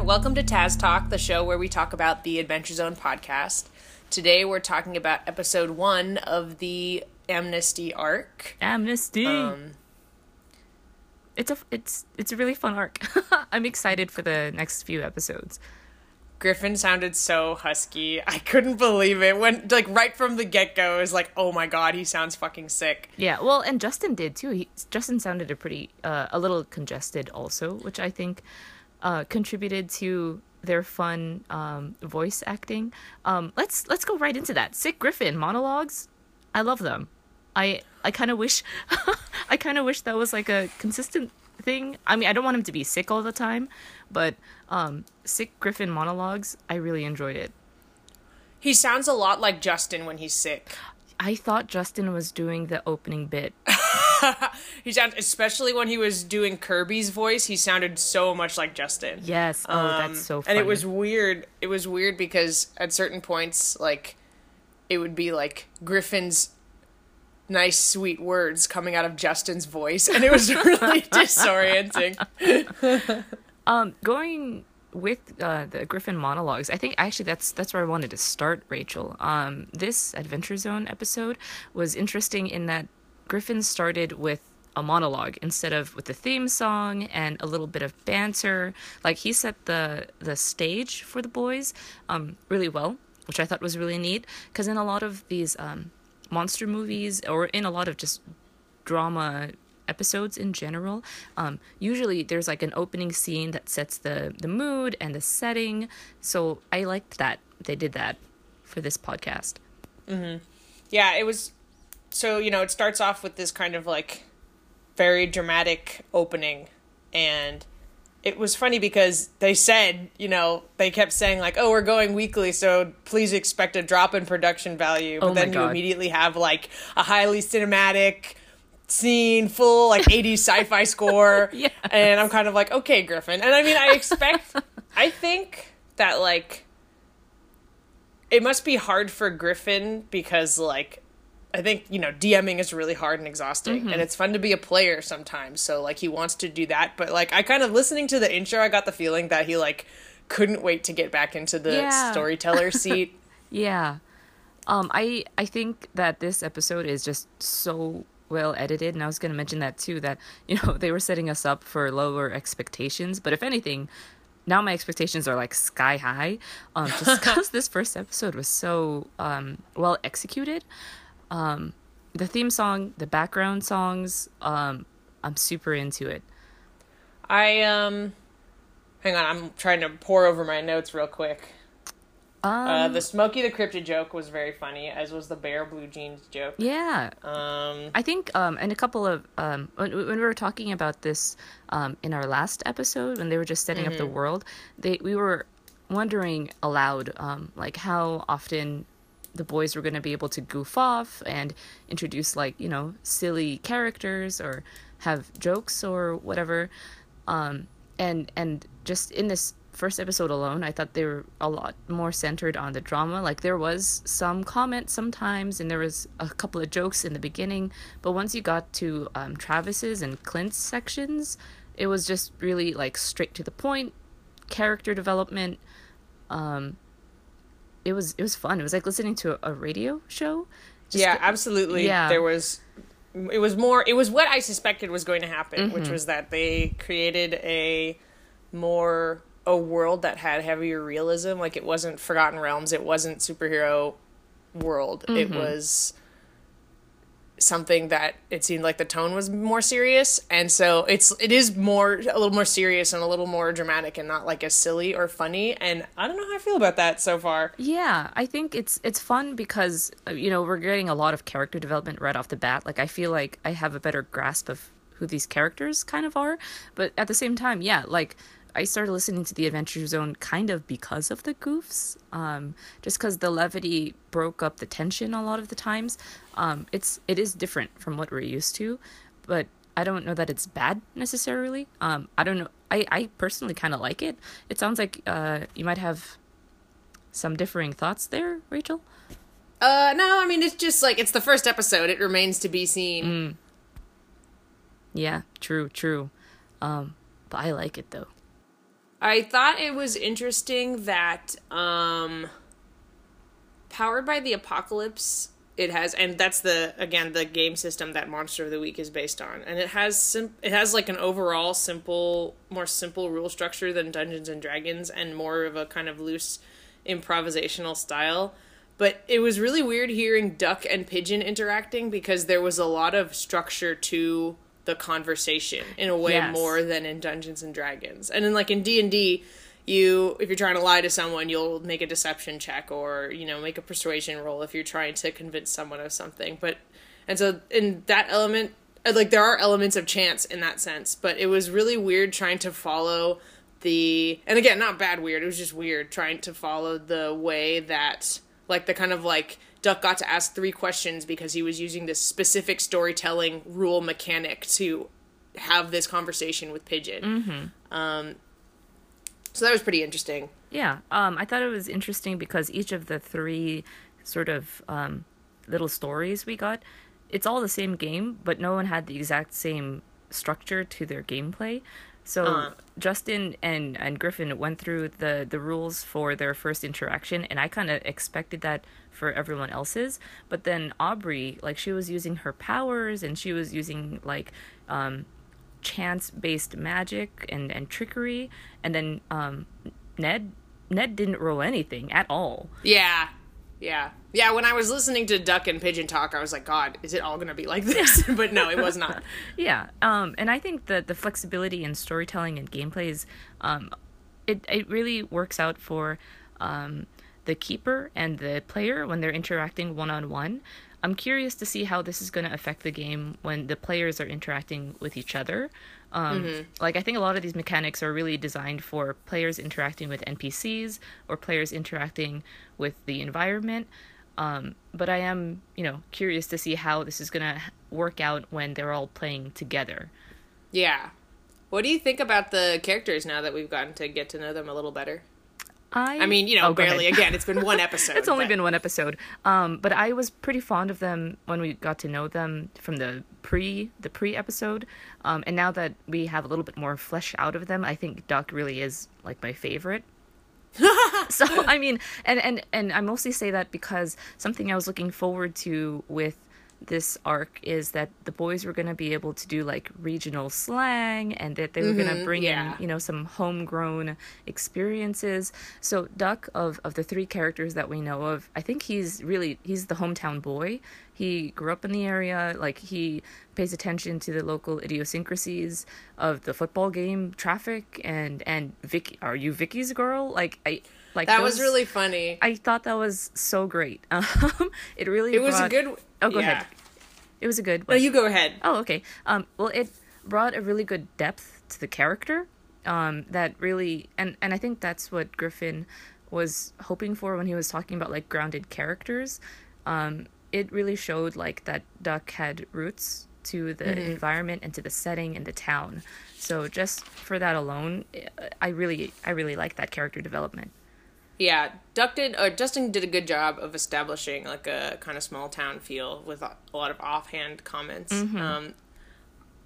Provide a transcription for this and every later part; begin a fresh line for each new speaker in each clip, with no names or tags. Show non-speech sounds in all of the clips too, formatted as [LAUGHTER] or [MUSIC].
Everyone. Welcome to Taz Talk, the show where we talk about the Adventure Zone podcast. Today, we're talking about episode one of the Amnesty arc.
Amnesty.
Um,
it's a it's it's a really fun arc. [LAUGHS] I'm excited for the next few episodes.
Griffin sounded so husky. I couldn't believe it when, like, right from the get go, it was like, oh my god, he sounds fucking sick.
Yeah, well, and Justin did too. He Justin sounded a pretty uh, a little congested also, which I think uh, contributed to their fun um, voice acting. Um, let's let's go right into that. Sick Griffin monologues. I love them. I I kind of wish [LAUGHS] I kind of wish that was like a consistent thing. I mean, I don't want him to be sick all the time, but um, sick Griffin monologues, I really enjoyed it.
He sounds a lot like Justin when he's sick.
I thought Justin was doing the opening bit. [LAUGHS]
he sounds, especially when he was doing Kirby's voice, he sounded so much like Justin.
Yes. Oh,
Um,
that's so funny.
And it was weird. It was weird because at certain points, like, it would be like Griffin's nice, sweet words coming out of Justin's voice, and it was [LAUGHS] really disorienting. [LAUGHS]
Um, going with uh, the Griffin monologues, I think actually that's that's where I wanted to start, Rachel. Um, this Adventure Zone episode was interesting in that Griffin started with a monologue instead of with the theme song and a little bit of banter. Like he set the the stage for the boys um, really well, which I thought was really neat. Because in a lot of these um, monster movies, or in a lot of just drama episodes in general um, usually there's like an opening scene that sets the the mood and the setting so i liked that they did that for this podcast Mm-hmm.
yeah, it was. So, you know, it starts off with this kind of like very dramatic opening, and it was funny because they said, you know, they kept saying like, "Oh, we're going weekly, so please expect a drop in production value." But
Oh
then you immediately have like a highly cinematic scene, full like 80s [LAUGHS] sci-fi score,
Yes.
and I'm kind of like, "Okay, Griffin." And I mean, I expect I think that like it must be hard for Griffin because like I think you know DMing is really hard and exhausting,
Mm-hmm.
and it's fun to be a player sometimes. So like he wants to do that, but like I kind of listening to the intro, I got the feeling that he like couldn't wait to get back into the
Yeah.
storyteller [LAUGHS] seat.
yeah um i i think that this episode is just so well edited and i was going to mention that too that [LAUGHS] you know they were setting us up for lower expectations but if anything now my expectations are like sky high um just [LAUGHS] because this first episode was so um well executed um the theme song the background songs um i'm super into it
I um, hang on, I'm trying to pour over my notes real quick.
um
Uh, the Smokey the Cryptid joke was very funny, as was the Bear Blue Jeans joke.
yeah
Um,
I think, um, and a couple of um, when, when we were talking about this um, in our last episode, when they were just setting up the world, they we were wondering aloud, um, like how often the boys were going to be able to goof off and introduce like you know silly characters or have jokes or whatever, um, and and just in this first episode alone, I thought they were a lot more centered on the drama. Like there was some comment sometimes, and there was a couple of jokes in the beginning, but once you got to um, Travis's and Clint's sections, it was just really like straight to the point, character development. Um, it was it was fun. It was like listening to a, a radio show. Just
yeah, absolutely.
yeah.
There was it was more it was what I suspected was going to happen, which
Mm-hmm.
was that they created a more a world that had heavier realism, like it wasn't Forgotten Realms, it wasn't superhero world. It
Mm-hmm.
was something that it seemed like the tone was more serious and so it's it is more a little more serious and a little more dramatic and not like as silly or funny and i don't know how i feel about that so far
Yeah, I think it's it's fun because uh, you know we're getting a lot of character development right off the bat. Like I feel like I have a better grasp of who these characters kind of are, but at the same time, yeah, like I started listening to the Adventure Zone kind of because of the goofs, um, just because the levity broke up the tension a lot of the times. Um, it's it is different from what we're used to, but I don't know that it's bad necessarily. Um, I don't know. I, I personally kind of like it. It sounds like uh, you might have some differing thoughts there, Rachel.
Uh, no, I mean it's just like it's the first episode. It remains to be seen.
Mm. Yeah, true, true. Um, but I like it though.
I thought it was interesting that um powered by the apocalypse it has and that's the again the game system that monster of the week is based on. And it has sim- it has like an overall simple more simple rule structure than dungeons and dragons and more of a kind of loose improvisational style. But it was really weird hearing duck and pigeon interacting because there was a lot of structure to the conversation in a way
Yes.
more than in dungeons and dragons and then like in d&d you if you're trying to lie to someone you'll make a deception check or you know make a persuasion roll if you're trying to convince someone of something but and so in that element uh, like there are elements of chance in that sense but it was really weird trying to follow the and again not bad weird it was just weird trying to follow the way that like the kind of like duck got to ask three questions because he was using this specific storytelling rule mechanic to have this conversation with pigeon um so that was pretty interesting.
Yeah, um, I thought it was interesting because each of the three sort of um, little stories we got, it's all the same game, but no one had the exact same structure to their gameplay. So
Uh.
Justin and, and Griffin went through the, the rules for their first interaction, and I kind of expected that for everyone else's. But then Aubrey, like, she was using her powers, and she was using, like, um, chance based magic and, and trickery and then um, Ned Ned didn't roll anything at all.
Yeah. Yeah. Yeah, when I was listening to Duck and Pigeon talk, I was like, God, is it all going to be like this? [LAUGHS] but no, it was not. [LAUGHS]
Yeah, um, and I think that the flexibility in storytelling and gameplay is, um, it it really works out for um, the keeper and the player when they're interacting one on one. I'm curious to see how this is going to affect the game when the players are interacting with each other. Um, Like, I think a lot of these mechanics are really designed for players interacting with NPCs or players interacting with the environment. Um, but I am, you know, curious to see how this is going to work out when they're all playing together.
Yeah. What do you think about the characters now that we've gotten to get to know them a little better?
I,
I mean, you know,
Oh,
barely.
ahead.
Again, it's been one [LAUGHS] episode.
it's only
but-
been one episode. Um, but I was pretty fond of them when we got to know them from the pre the pre episode. Um, and now that we have a little bit more flesh out of them, I think Duck really is like my favorite. [LAUGHS] so I mean, and and and I mostly say that because something I was looking forward to with this arc is that the boys were going to be able to do like regional slang and that they were going to bring
yeah.
in you know some homegrown experiences so duck of of the three characters that we know of i think he's really he's the hometown boy he grew up in the area like he pays attention to the local idiosyncrasies of the football game traffic and and vicky are you vicky's girl like i like
That was really funny.
I thought that was so great. [LAUGHS] Um, it really
it was a good.
Oh, go
yeah.
ahead. It was a good.
No, you go ahead.
Oh, okay. Um, well, it brought a really good depth to the character. Um, that really, and and I think that's what Griffin was hoping for when he was talking about like grounded characters. Um, it really showed like that Duck had roots to the
Mm-hmm.
environment and to the setting and the town. So just for that alone, I really, I really like that character development.
Yeah, Duck did. Uh, Justin did a good job of establishing like a kind of small town feel with a, lot of offhand comments. Um,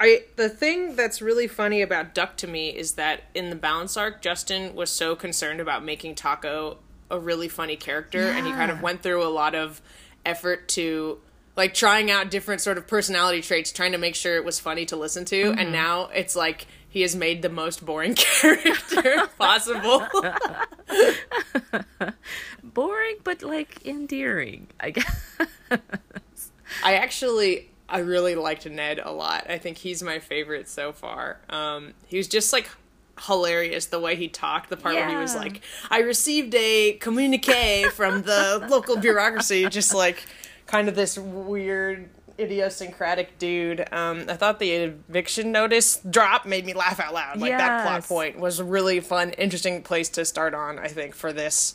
I the thing that's really funny about Duck to me is that in the balance arc, Justin was so concerned about making Taako a really funny character, and he kind of went through a lot of effort to like trying out different sort of personality traits, trying to make sure it was funny to listen to. And now it's like he has made the most boring [LAUGHS] character possible. [LAUGHS] [LAUGHS]
Boring, but like endearing. I guess.
I actually I really liked Ned a lot. I think he's my favorite so far. Um, he was just like hilarious the way he talked. The part where he was like, "I received a communique from the local bureaucracy," just like kind of this weird idiosyncratic dude. Um, I thought the eviction notice drop made me laugh out loud. Like that plot point was a really fun, interesting place to start on. I think for this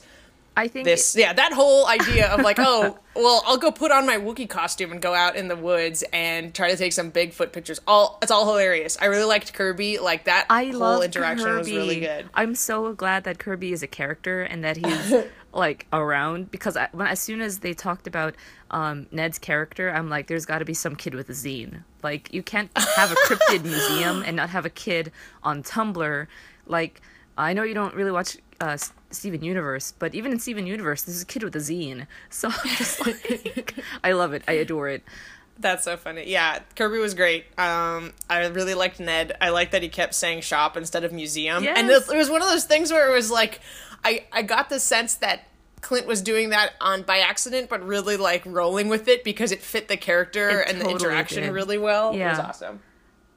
I think
this yeah that whole idea of like [LAUGHS] oh well i'll go put on my Wookiee costume and go out in the woods and try to take some bigfoot pictures all it's all hilarious i really liked kirby like that
I
whole interaction
Kirby.
was really good
I'm so glad that Kirby is a character and that he's [LAUGHS] like around because I, when as soon as they talked about um, Ned's character, I'm like, there's got to be some kid with a zine. Like you can't have a cryptid [LAUGHS] museum and not have a kid on Tumblr. Like I know you don't really watch uh, Steven Universe, but even in Steven Universe, there's a kid with a zine. [LAUGHS] So I'm just [LAUGHS] like, I love it. I adore it.
That's so funny. Yeah, Kirby was great. Um, I really liked Ned. I liked that he kept saying shop instead of museum. And
Yes.
it, it was one of those things where it was like, I I got the sense that Clint was doing that on by accident, but really like rolling with it because it fit the character
It
and the interaction
did.
really well. Yeah. It was awesome.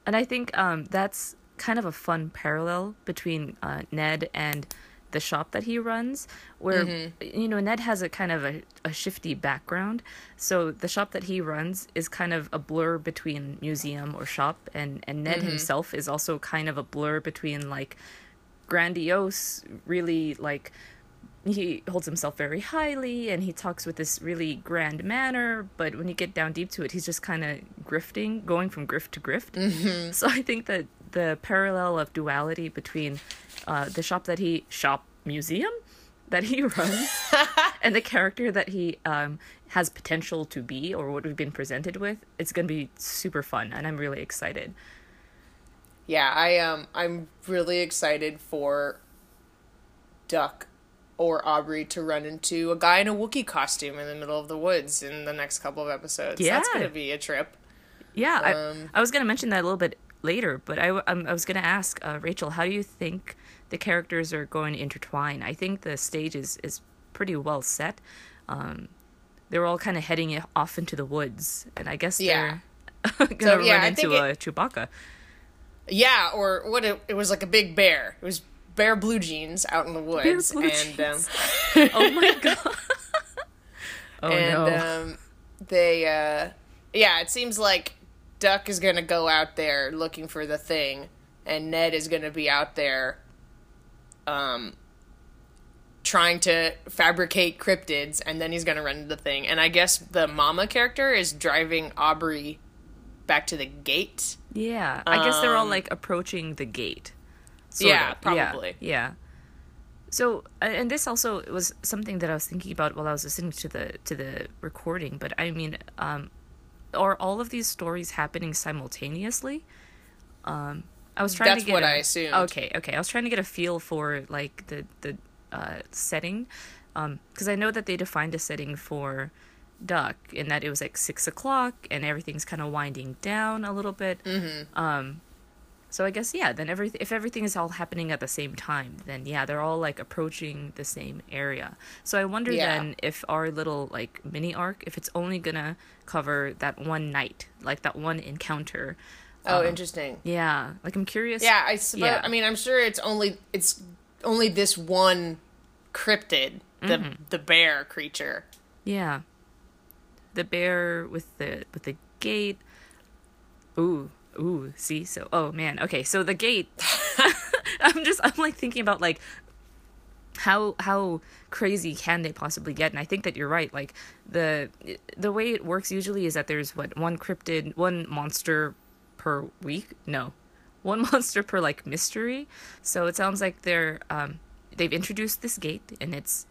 And I think um, that's kind of a fun parallel between uh, Ned and the shop that he runs, where
Mm-hmm.
you know Ned has a kind of a, a shifty background, so the shop that he runs is kind of a blur between museum or shop, and and Ned
Mm-hmm.
himself is also kind of a blur between like grandiose, really like he holds himself very highly and he talks with this really grand manner but when you get down deep to it he's just kind of grifting going from grift to grift
Mm-hmm.
so i think that the parallel of duality between uh, the shop that he shop museum that he [LAUGHS] runs [LAUGHS] and the character that he um, has potential to be or what we've been presented with it's going to be super fun and i'm really excited
Yeah, I um I'm really excited for Duck or Aubrey to run into a guy in a Wookiee costume in the middle of the woods in the next couple of episodes.
Yeah.
That's gonna be a trip.
Yeah,
Um,
I, I was going to mention that a little bit later, but I, um, I was going to ask uh, Rachel, how do you think the characters are going to intertwine? I think the stage is, is pretty well set. Um, they were all kind of heading off into the woods, and I guess
Yeah.
they're [LAUGHS] going to
So, yeah,
run into a Chewbacca.
Yeah, or what it, it was like a big bear. It was bear blue jeans out in the woods and um, [LAUGHS]
oh my [LAUGHS] god! oh
and
no!
um they uh yeah, it seems like Duck is going to go out there looking for the thing and Ned is going to be out there um trying to fabricate cryptids and then he's going to run into the thing. And I guess the mama character is driving Aubrey back to the gate.
yeah, I guess they're all
um,
like approaching the gate.
Yeah,
of.
probably.
Yeah. yeah. So, uh, and this also was something that I was thinking about while I was listening to the to the recording. But I mean, um, are all of these stories happening simultaneously? Um, I was trying
That's
to get
what
a-
I assumed.
Okay, okay. I was trying to get a feel for like the the uh, setting, because I know that they defined a setting for Duck in that it was like six o'clock and everything's kind of winding down a little bit.
Mm-hmm.
Um, so I guess yeah. Then every if everything is all happening at the same time, then yeah, they're all like approaching the same area. So I wonder
Yeah.
then if our little like mini arc, if it's only gonna cover that one night, like that one encounter.
Oh, interesting.
Yeah, like I'm curious.
Yeah, I suppose.
Yeah.
I mean, I'm sure it's only it's only this one cryptid, the
Mm-hmm.
the bear creature.
Yeah. The bear with the with the gate. Ooh, ooh, see? So oh man. Okay, so the gate [LAUGHS] I'm just I'm like thinking about like how how crazy can they possibly get? And I think that you're right. Like the the way it works usually is that there's what one cryptid, one monster per week. No. One [LAUGHS] monster per like mystery. So it sounds like they're um they've introduced this gate and it's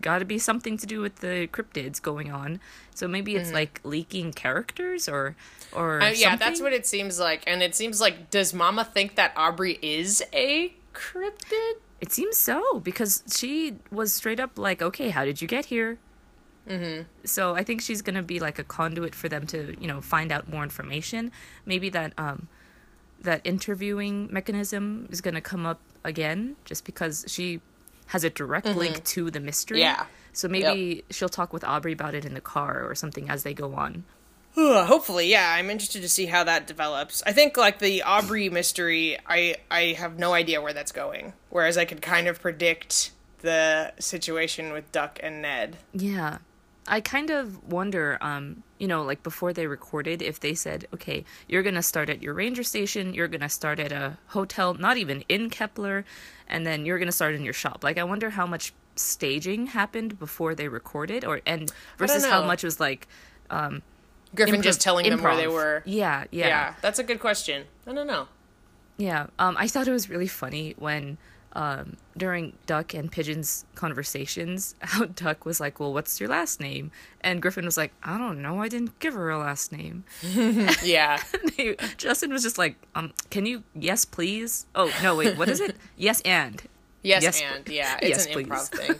got to be something to do with the cryptids going on. So maybe it's like leaking characters or or
Mm-hmm. Uh, yeah, that's what it seems like. And it seems like does Mama think that Aubrey is a cryptid?
It seems so because she was straight up like, "Okay, how did you get here?" Mm-hmm. So I think she's gonna be like a conduit for them to, you know, find out more information. Maybe that um, that interviewing mechanism is gonna come up again, just because she has a direct link to the mystery.
Mm-hmm. Yeah.
So maybe she'll talk with Aubrey about it in the car or something as they go on.
Hopefully, yeah. I'm interested to see how that develops. I think like the Aubrey [COUGHS] mystery, I I have no idea where that's going. Whereas I could kind of predict the situation with Duck and Ned.
Yeah. I kind of wonder, um, you know, like before they recorded, if they said, okay, you're going to start at your ranger station, you're going to start at a hotel, not even in Kepler, and then you're going to start in your shop. Like, I wonder how much staging happened before they recorded, or and versus how much was like
Griffin
improv-
just telling them where they were.
Yeah, yeah,
Yeah, that's a good question. I don't know.
Yeah, um, I thought it was really funny when um, during Duck and Pigeon's conversations, [LAUGHS] how Duck was like, "Well, what's your last name?" and Griffin was like, "I don't know. I didn't give her a last name." [LAUGHS]
Yeah. [LAUGHS]
They- Justin was just like, "Um, can you yes, please?" Oh no, wait, what is it? yes, and
Yes,
Yes,
and yeah, it's
yes,
an
please.
improv thing.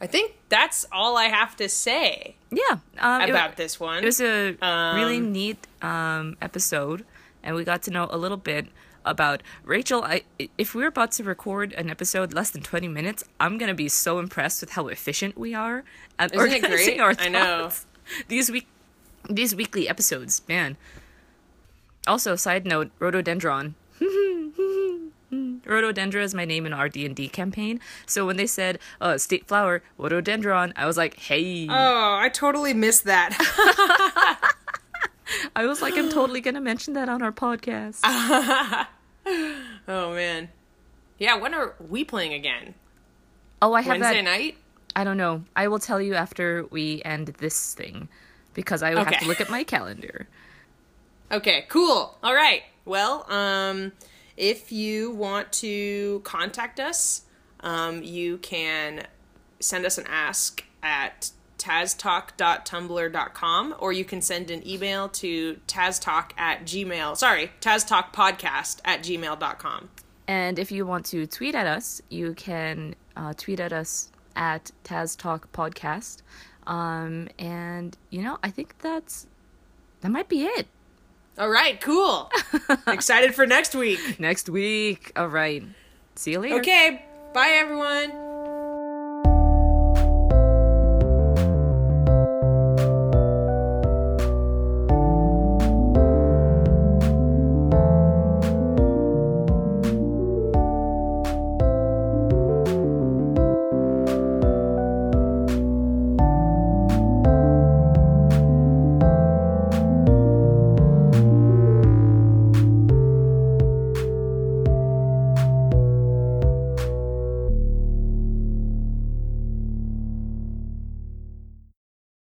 I think that's all I have to say
Yeah. Um, it-
about this one.
It was a really
Um,
neat um, episode, and we got to know a little bit about Rachel. I, if we're about to record an episode less than twenty minutes, I'm gonna be so impressed with how efficient we are at
Isn't it
organizing
great?
our
I know.
These week, these weekly episodes, man. Also, side note, rhododendron. [LAUGHS] Rhododendron is my name in our D and D campaign. So when they said uh, state flower, rhododendron, I was like, hey.
oh, I totally missed that. [LAUGHS] [LAUGHS]
I was like, I'm totally gonna mention that on our podcast. [LAUGHS]
oh man. Yeah, when are we playing again?
oh, I have
Wednesday
that.
night?
I don't know. I will tell you after we end this thing, because I will
have
to look at my calendar.
Okay, cool. All right. Well, um, if you want to contact us, um, you can send us an ask at taztalk.tumblr.com or you can send an email to taztalk at gmail sorry taztalkpodcast at gmail.com
And if you want to tweet at us, you can uh, tweet at us at Taz Talk Podcast. Um, and you know, I think that's that might be it.
all right cool [LAUGHS] excited for next week
Next week. All right. See you later.
okay bye everyone